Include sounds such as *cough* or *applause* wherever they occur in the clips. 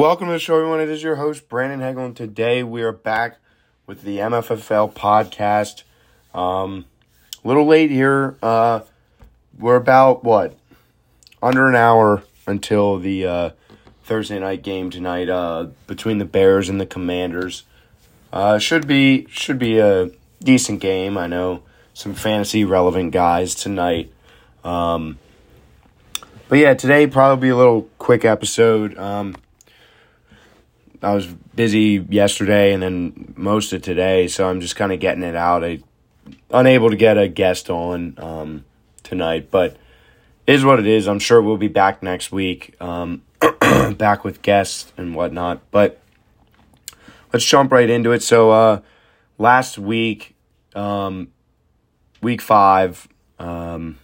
Welcome to the show, everyone. It is your host, Brandon Hegel, and today we are back with the MFFL podcast. Um, a little late here. Uh, we're about, what, under an hour until the uh, Thursday night game tonight uh, between the Bears and the Commanders. Uh, should be should be a decent game. I know some fantasy relevant guys tonight. Um, but yeah, today probably be a little quick episode. Um, I was busy yesterday and then most of today, so I'm just kind of getting it out. I unable to get a guest on um, tonight, but is what it is. I'm sure we'll be back next week, um, *clears throat* back with guests and whatnot. But let's jump right into it. So uh, last week, um, week five, um,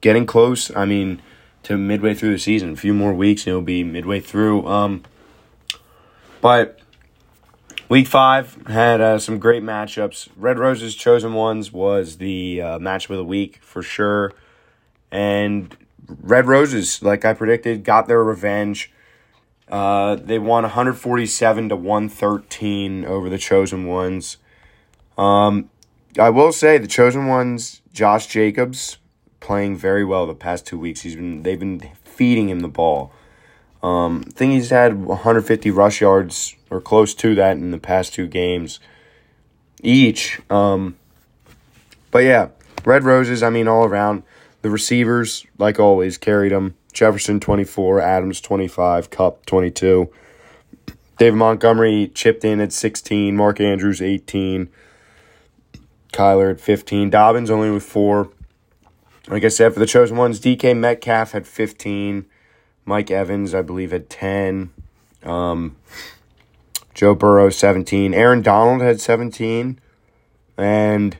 getting close. I mean, to midway through the season. A few more weeks, and it'll be midway through. But week five had uh, some great matchups. Red Roses chosen ones was the uh, matchup of the week for sure, and Red Roses, like I predicted, got their revenge. Uh, they won 147 to 113 over the chosen ones. Um, I will say the chosen ones, Josh Jacobs, playing very well the past two weeks. He's been they've been feeding him the ball. Um, I think he's had 150 rush yards or close to that in the past two games each. Um, but yeah, Red Roses, I mean, all around. The receivers, like always, carried them. Jefferson 24, Adams 25, Kupp 22. David Montgomery chipped in at 16, Mark Andrews 18, Kyler at 15, Dobbins only with four. Like I said, for the chosen ones, DK Metcalf had 15. Mike Evans, I believe, had 10. Um, Joe Burrow, 17. Aaron Donald had 17. And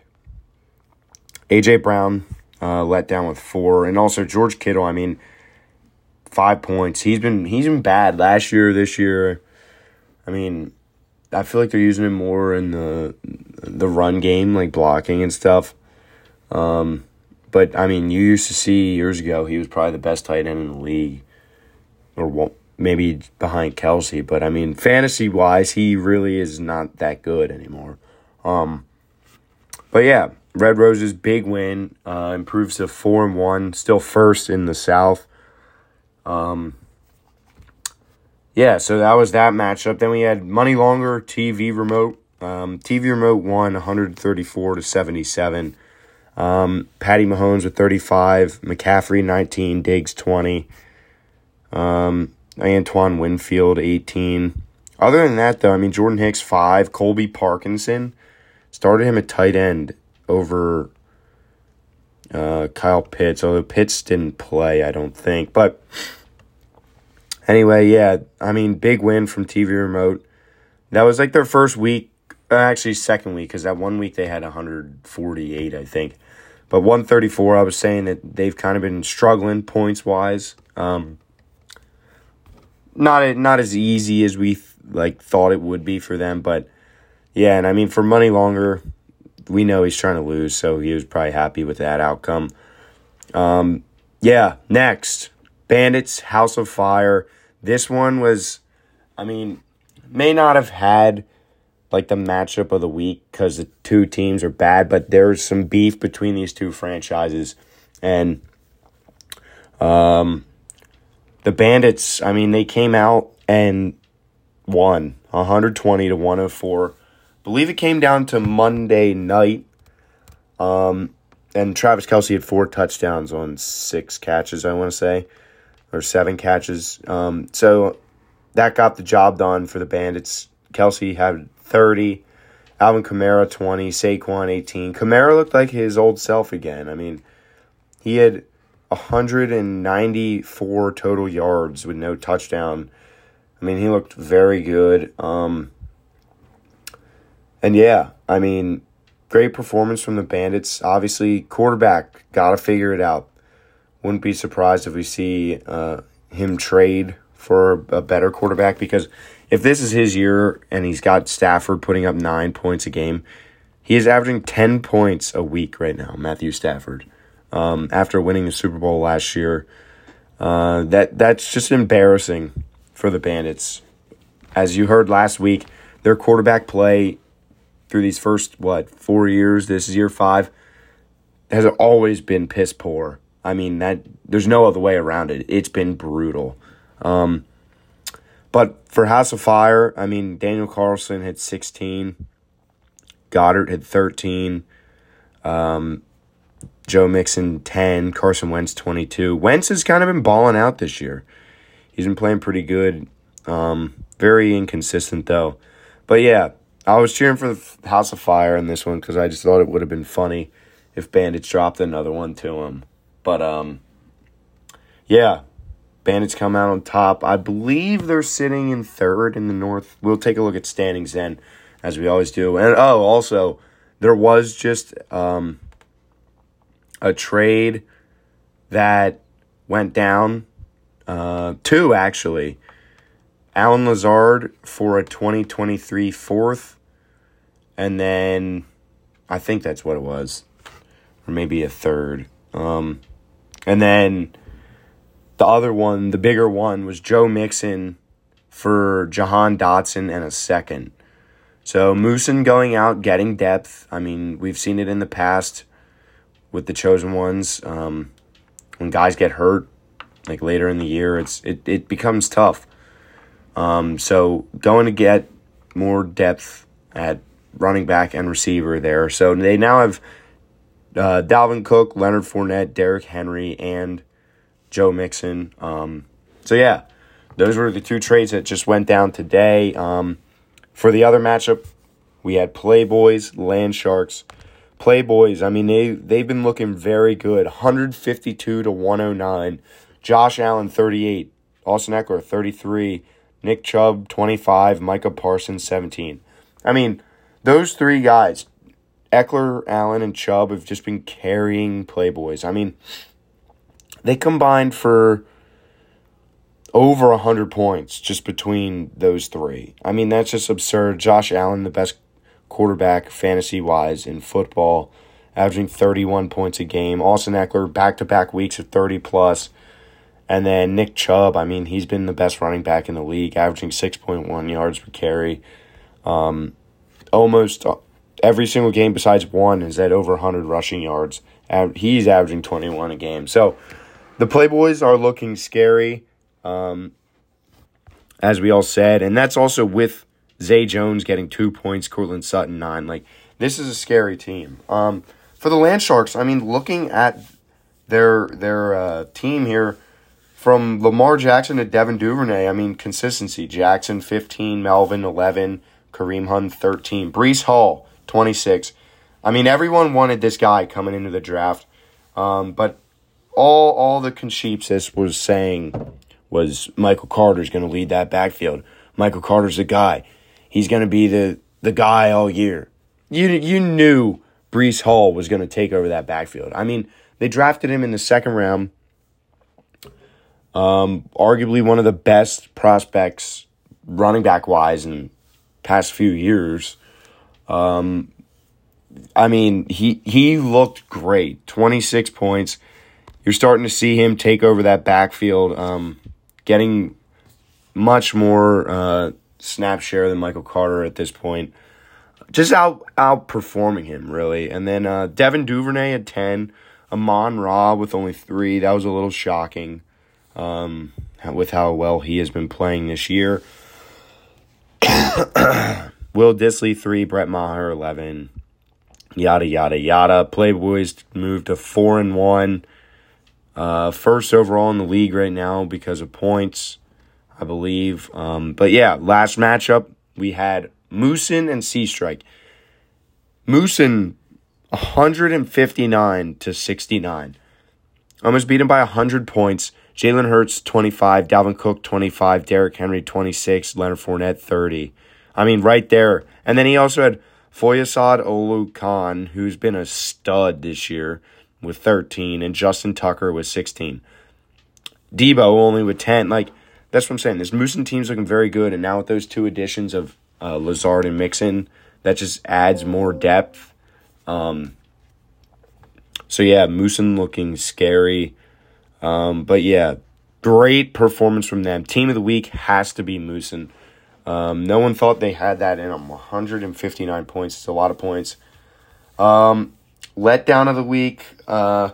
A.J. Brown uh, let down with four. And also George Kittle, I mean, five points. He's been he's been bad last year, this year. I mean, I feel like they're using him more in the the run game, like blocking and stuff. Um, but I mean, you used to see years ago he was probably the best tight end in the league or maybe behind Kelce, But I mean, fantasy wise, he really is not that good anymore. Um, but yeah, Red Roses big win, uh, improves to four and one, still first in the South. Um, yeah, so that was that matchup. Then we had money longer TV remote. Um, TV remote won 134 to 77. Um, Patty Mahomes with 35, McCaffrey 19, Diggs 20. Um, Antoine Winfield, 18. Other than that, though, I mean, Jordan Hicks, 5. Colby Parkinson started him at tight end over uh, Kyle Pitts, although Pitts didn't play, I don't think. But anyway, yeah, I mean, big win from TV Remote. That was like their first week, uh, actually, second week, because that one week they had 148, I think. But 134, I was saying that they've kind of been struggling points wise. Um, not not as easy as we like thought it would be for them, but yeah, and I mean for money longer, we know he's trying to lose, so he was probably happy with that outcome. Um, yeah, next Bandits House of Fire. This one was, I mean, may not have had like the matchup of the week because the two teams are bad, but there's some beef between these two franchises, and um, the Bandits, I mean, they came out and won 120 to 104. believe it came down to Monday night. Um, and Travis Kelce had four touchdowns on six catches, I want to say, or seven catches. Um, so that got the job done for the Bandits. Kelce had 30, Alvin Kamara 20, Saquon 18. Kamara looked like his old self again. I mean, he had 194 total yards with no touchdown. I mean, he looked very good. Um, and yeah, I mean, great performance from the Bandits. Obviously, quarterback, got to figure it out. Wouldn't be surprised if we see uh, him trade for a better quarterback because if this is his year and he's got Stafford putting up nine points a game, he is averaging 10 points a week right now, Matthew Stafford um, after winning the Super Bowl last year. Uh, that that's just embarrassing for the Bandits. As you heard last week, their quarterback play through these first, what, four years, this is year five, has always been piss poor. I mean, that there's no other way around it. It's been brutal. Um, but for House of Fire, I mean, Daniel Carlson had 16, Goddard had 13, um, Joe Mixon 10, Carson Wentz 22. Wentz has kind of been balling out this year. He's been playing pretty good. Um, very inconsistent, though. But yeah, I was cheering for the House of Fire in this one because I just thought it would have been funny if Bandits dropped another one to him. But um, yeah, Bandits come out on top. I believe they're sitting in third in the North. We'll take a look at standings then, as we always do. And oh, also, there was just um, a trade that went down. Uh, two actually. Allen Lazard for a 2023 fourth, and then I think that's what it was or maybe a third. Um, and then the other one, the bigger one, was Joe Mixon for Jahan Dotson and a second. So Moosin going out, getting depth. I mean, we've seen it in the past with the chosen ones. Um, when guys get hurt, like later in the year, it's it, it becomes tough. Um, so going to get more depth at running back and receiver there. So they now have uh, Dalvin Cook, Leonard Fournette, Derrick Henry, and Joe Mixon. Um, so yeah, those were the two trades that just went down today. Um, for the other matchup, we had Playboys, Land Sharks. Playboys, I mean they they've been looking very good. 152 to 109. Josh Allen 38, Austin Ekeler 33, Nick Chubb 25, Micah Parsons 17. I mean, those three guys, Ekeler, Allen, and Chubb have just been carrying Playboys. I mean, they combined for over 100 points just between those three. I mean, that's just absurd. Josh Allen, the best quarterback fantasy wise in football, averaging 31 points a game. Austin Ekeler, back to back weeks of 30 plus. And then Nick Chubb, I mean, he's been the best running back in the league, averaging 6.1 yards per carry. Um, almost every single game besides one is at over 100 rushing yards. He's averaging 21 a game. So the Playboys are looking scary, um, as we all said. And that's also with Zay Jones getting two points, Courtland Sutton nine. Like, this is a scary team. Um, for the Land Sharks, I mean, looking at their their uh, team here, from Lamar Jackson to Devin Duvernay, I mean, consistency. Jackson 15, Melvin 11, Kareem Hunt 13, Breece Hall 26. I mean, everyone wanted this guy coming into the draft, um, but all all the concheapsis was saying was Michael Carter's going to lead that backfield. Michael Carter's the guy. He's going to be the the guy all year. You you knew Breece Hall was going to take over that backfield. I mean, they drafted him in the second round. Um, arguably one of the best prospects running back wise in past few years. Um, I mean, he he looked great. 26 points. You're starting to see him take over that backfield, um, getting much more uh, snap share than Michael Carter at this point. Just out outperforming him really. And then uh, Devin Duvernay at 10, Amon Ra with only three. That was a little shocking um, with how well he has been playing this year. *coughs* Will Dissly three, Brett Maher eleven, yada yada yada. Playboys moved to four and one, uh, first overall in the league right now because of points, I believe. Um, but yeah, last matchup we had Moosin and Sea Strike. Moosin, one hundred and fifty nine to sixty nine, almost beaten by hundred points. Jalen Hurts 25, Dalvin Cook 25, Derrick Henry 26, Leonard Fournette 30. I mean, right there. And then he also had Foyesade Oluokun, who's been a stud this year with 13, and Justin Tucker with 16. Deebo only with 10. Like, that's what I'm saying. This Moosin team's looking very good, and now with those two additions of uh, Lazard and Mixon, that just adds more depth. Um, so, yeah, Moosin looking scary. Um, but, yeah, great performance from them. Team of the week has to be Moosin. Um, no one thought they had that in them. 159 points. It's a lot of points. Um, letdown of the week. Uh,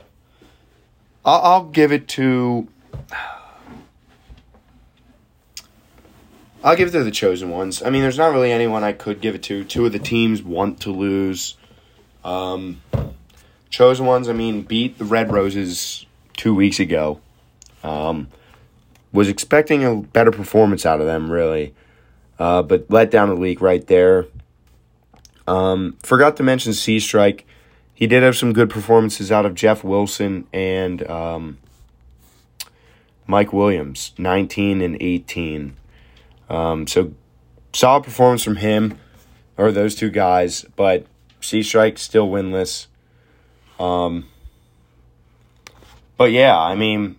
I'll, I'll give it to. I'll give it to the chosen ones. I mean, there's not really anyone I could give it to. Two of the teams want to lose. Um, chosen ones, I mean, beat the Red Roses two weeks ago. Um, was expecting a better performance out of them, really. Uh, but let down the league right there. Um, forgot to mention Sea Strike. He did have some good performances out of Jeff Wilson and um, Mike Williams, 19 and 18. Um, so solid performance from him or those two guys, but Sea Strike still winless. Um, but yeah, I mean,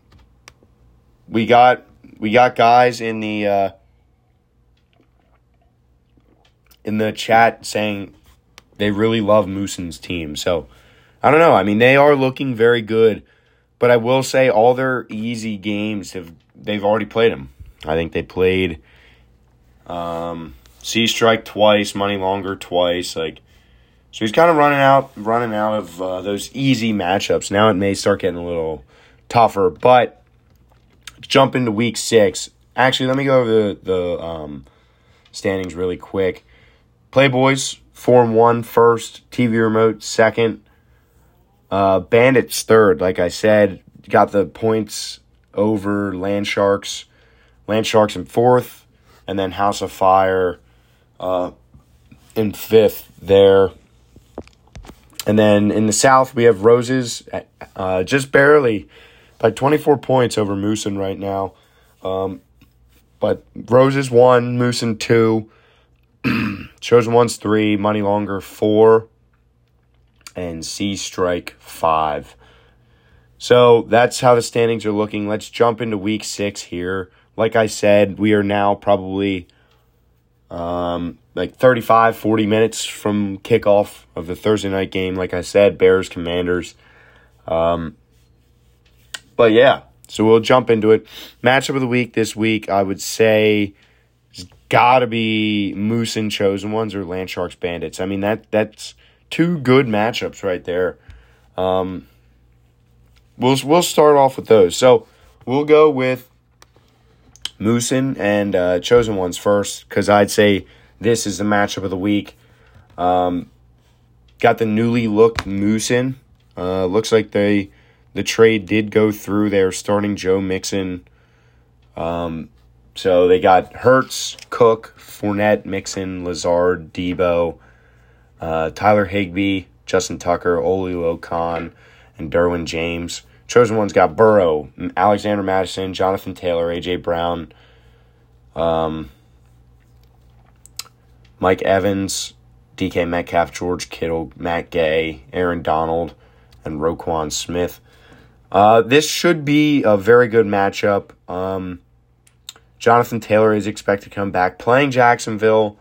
we got we got guys in the uh, in the chat saying they really love Moosin's team. So I don't know. I mean, they are looking very good, but I will say all their easy games have they've already played them. I think they played um, Sea Strike twice, Money Longer twice. Like, so he's kind of running out, running out of uh, those easy matchups. Now it may start getting a little tougher, but jump into week six. Actually, let me go over the the um, standings really quick. Playboys and one first. TV remote second. Uh, Bandits third. Like I said, got the points over Land Sharks. Land Sharks in fourth, and then House of Fire uh, in fifth there. And then in the South, we have Roses, uh, just barely by 24 points over Moosin right now. Um, but Roses one, Moosin two, *clears throat* Chosen Ones three, Money Longer four, and Sea Strike five. So that's how the standings are looking. Let's jump into week six here. Like I said, we are now probably um, like 35, 40 minutes from kickoff of the Thursday night game. Like I said, Bears, Commanders. Um, but yeah, so we'll jump into it. Matchup of the week this week, I would say, has got to be Moosin Chosen Ones or Land Sharks Bandits. I mean that that's two good matchups right there. Um, we'll we'll start off with those. So we'll go with Moosin and uh, Chosen Ones first because I'd say this is the matchup of the week. Um, got the newly looked Moosin. Uh, looks like they the trade did go through. They're starting Joe Mixon. Um, so they got Hurts, Cook, Fournette, Mixon, Lazard, Deebo, uh, Tyler Higbee, Justin Tucker, Oluokun, and Derwin James. Chosen ones got Burrow, Alexander Mattison, Jonathan Taylor, AJ Brown, um, Mike Evans, DK Metcalf, George Kittle, Matt Gay, Aaron Donald, and Roquan Smith. Uh, this should be a very good matchup. Um, Jonathan Taylor is expected to come back playing Jacksonville.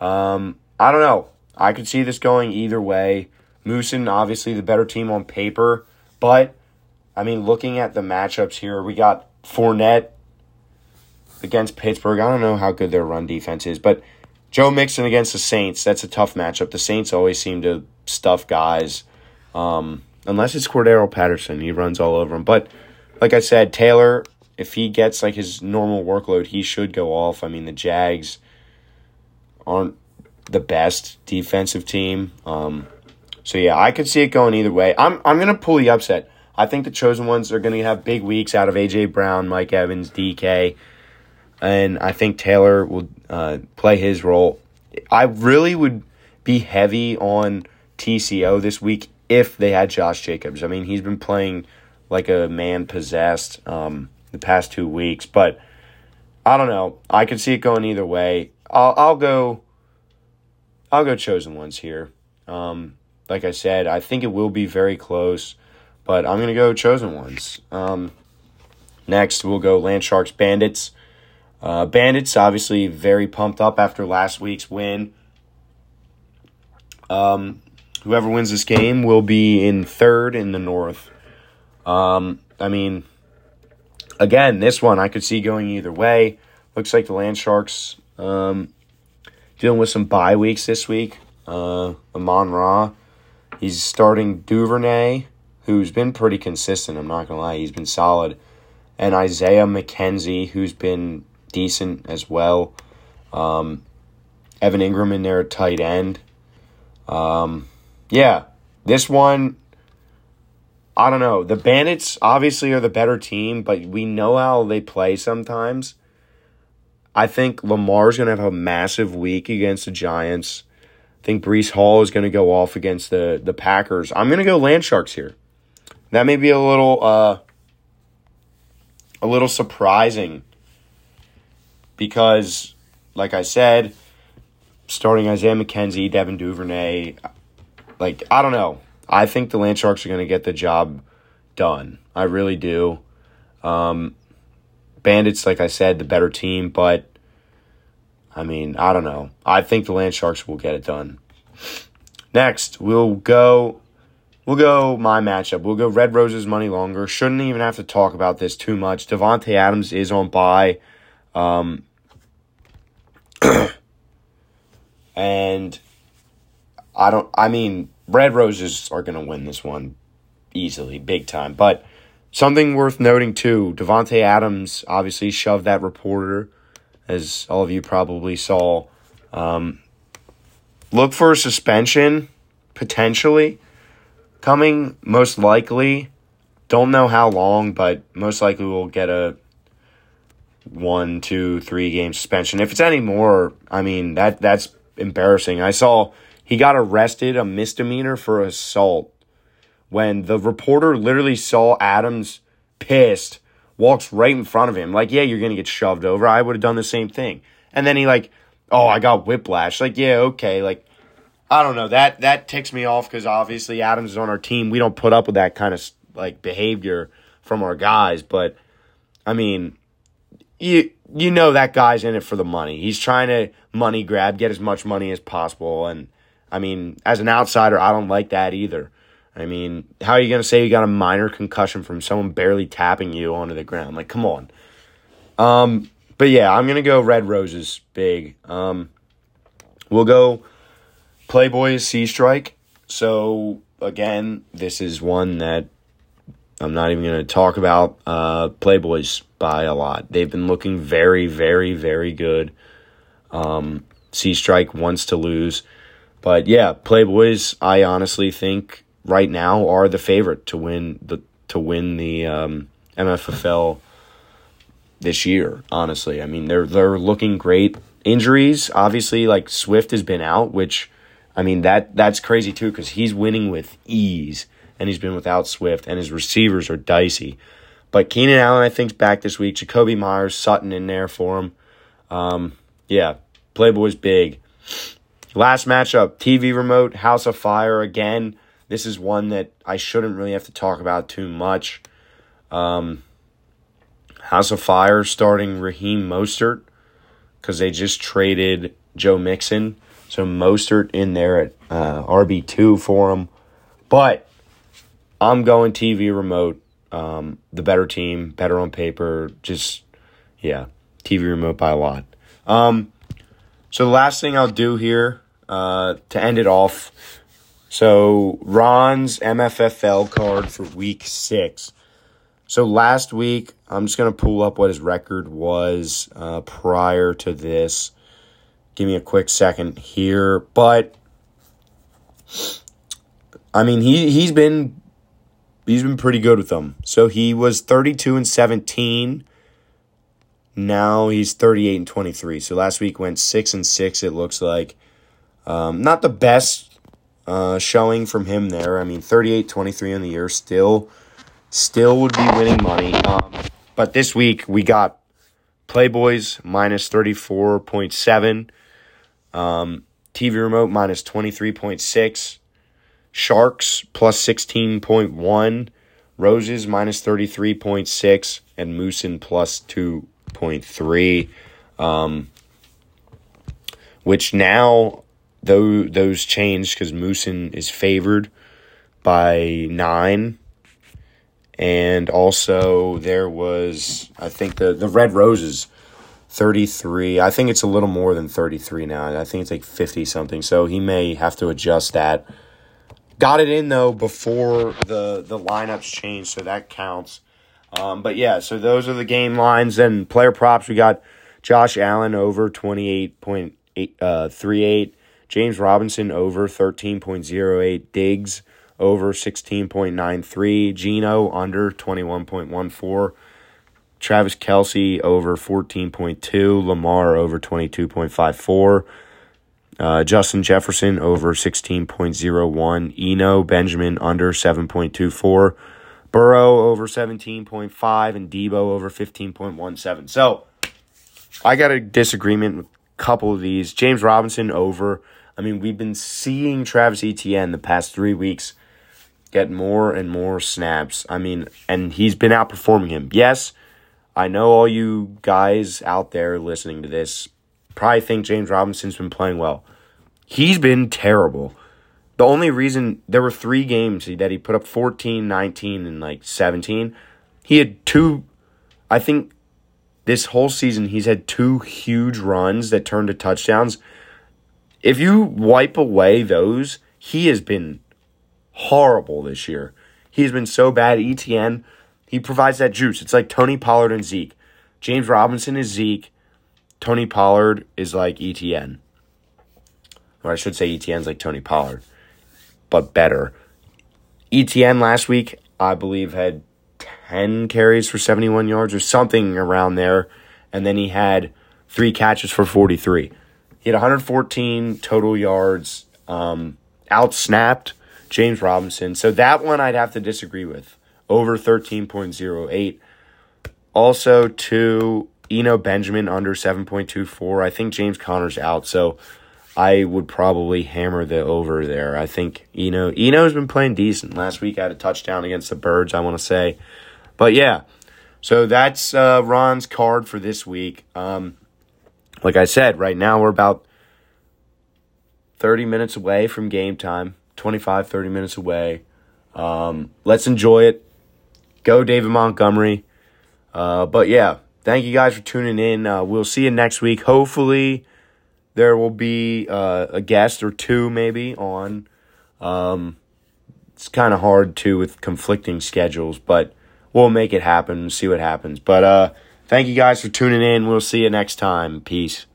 Um, I don't know. I could see this going either way. Moosin, obviously the better team on paper, but I mean, looking at the matchups here, we got Fournette against Pittsburgh. I don't know how good their run defense is, but Joe Mixon against the Saints, that's a tough matchup. The Saints always seem to stuff guys, um, unless it's Cordarrelle Patterson. He runs all over them. But like I said, Taylor, if he gets like his normal workload, he should go off. I mean, the Jags aren't the best defensive team. Um, so yeah, I could see it going either way. I'm I'm gonna pull the upset. I think the chosen ones are gonna have big weeks out of AJ Brown, Mike Evans, DK and I think Taylor will uh, play his role. I really would be heavy on TCO this week if they had Josh Jacobs. I mean, he's been playing like a man possessed um, the past two weeks, but I don't know. I could see it going either way. I'll I'll go. I'll go chosen ones here. Um, like I said, I think it will be very close, but I'm gonna go chosen ones. Um, next, we'll go Land Sharks Bandits. Uh, Bandits obviously very pumped up after last week's win. Um, whoever wins this game will be in third in the North. Um, I mean, again, this one I could see going either way. Looks like the Land Sharks um, dealing with some bye weeks this week. Uh, Amon Ra, he's starting Duvernay, who's been pretty consistent. I'm not gonna lie, he's been solid, and Isaiah McKenzie, who's been decent as well. Um, Evan Engram in there tight end. Um, yeah, this one, I don't know. The Bandits obviously are the better team, but we know how they play sometimes. I think Lamar's going to have a massive week against the Giants. I think Breece Hall is going to go off against the, the Packers. I'm going to go Landsharks here. That may be a little uh, a little surprising because, like I said, starting Isaiah McKenzie, Devin Duvernay, like I don't know. I think the Land Sharks are going to get the job done. I really do. Um, Bandits, like I said, the better team, but I mean, I don't know. I think the Land Sharks will get it done. Next, we'll go. We'll go my matchup. We'll go Red Roses money longer. Shouldn't even have to talk about this too much. Davante Adams is on bye. Um, *clears throat* and I don't. I mean, Red Roses are going to win this one easily, big time. But something worth noting too: Davante Adams obviously shoved that reporter, as all of you probably saw. Um, look for a suspension potentially coming. Most likely, don't know how long, but most likely we'll get a one, two, three game suspension. If it's any more, I mean that that's embarrassing. I saw he got arrested a misdemeanor for assault when the reporter literally saw Adams pissed, walks right in front of him. Like, yeah, you're gonna get shoved over. I would have done the same thing. And then he like, oh, I got whiplash. Like, yeah, okay, like. I don't know that that ticks me off because obviously Adams is on our team. We don't put up with that kind of like behavior from our guys, but I mean, you you know that guy's in it for the money. He's trying to money grab, get as much money as possible. And I mean, as an outsider, I don't like that either. I mean, how are you gonna say you got a minor concussion from someone barely tapping you onto the ground? Like, come on. Um, but yeah, I'm gonna go Red Roses big. Um, we'll go Playboys Sea Strike. So again, this is one that I'm not even gonna talk about. Uh, Playboys by a lot. They've been looking very, very, very good. Um, Sea Strike wants to lose. But yeah, Playboys, I honestly think right now are the favorite to win the to win the um, MFFL this year. Honestly, I mean they're they're looking great. Injuries, obviously, like Swift has been out, which I mean that that's crazy too because he's winning with ease, and he's been without Swift, and his receivers are dicey. But Keenan Allen, I think, is back this week. Jakobi Meyers, Sutton in there for him. Um, yeah, Playboy's big. Last matchup, TV remote, House of Fire again. This is one that I shouldn't really have to talk about too much. Um, House of Fire starting Raheem Mostert because they just traded Joe Mixon. So Mostert in there at uh, RB2 for him. But I'm going TV remote um, the better team, better on paper. Just yeah, TV remote by a lot. Um, so the last thing I'll do here uh, to end it off. So Ron's MFFL card for week six. So last week, I'm just gonna pull up what his record was uh, prior to this. Give me a quick second here, but I mean he he's been he's been pretty good with them. So he was 32 and 17. Now he's 38 and 23. So last week went 6 and 6 it looks like. Um, not the best uh, showing from him there. I mean 38 23 on the year still still would be winning money. Um, but this week we got Playboys minus 34.7. Um, TV remote minus 23.6. Sharks plus 16.1, Roses minus 33.6, and Moosin plus 2.3. Um, which now, though those changed because Moosin is favored by 9 And also there was I think the the Red Roses 33. I think it's a little more than 33 now. I think it's like 50 something. So he may have to adjust that. Got it in though before the the lineups changed, so that counts. Um, but yeah, so those are the game lines and player props. We got Josh Allen over 28.38, uh, James Robinson over 13.08, Diggs over 16.93, Geno under 21.14. Travis Kelce over 14.2, Lamar over 22.54, uh, Justin Jefferson over 16.01, Eno Benjamin under 7.24, Burrow over 17.5, and Deebo over 15.17. So I got a disagreement with a couple of these. James Robinson over. I mean, we've been seeing Travis Etienne the past three weeks get more and more snaps. I mean, and he's been outperforming him. Yes I know all you guys out there listening to this probably think James Robinson's been playing well. He's been terrible. The only reason there were three games that he put up 14, 19, and like 17. He had two, I think this whole season, he's had two huge runs that turned to touchdowns. If you wipe away those, he has been horrible this year. He's been so bad. Etienne he provides that juice. It's like Tony Pollard and Zeke. James Robinson is Zeke. Tony Pollard is like Etienne. Or I should say Etienne's like Tony Pollard, but better. Etienne last week, I believe, had 10 carries for 71 yards or something around there. And then he had three catches for 43. He had 114 total yards, um, outsnapped James Robinson. So that one I'd have to disagree with over 13.08. Also, to Eno Benjamin under 7.24. I think James Conner's out, so I would probably hammer the over there. I think Eno Eno's been playing decent. Last week I had a touchdown against the Birds, I want to say. But yeah. So that's uh, Ron's card for this week. Um, like I said, right now we're about 30 minutes away from game time. 25, 30 minutes away. Um, let's enjoy it. Go David Montgomery. Uh, but yeah, thank you guys for tuning in. Uh, we'll see you next week. Hopefully, there will be uh, a guest or two maybe on. Um, it's kind of hard too with conflicting schedules, but we'll make it happen. See what happens. But uh, thank you guys for tuning in. We'll see you next time. Peace.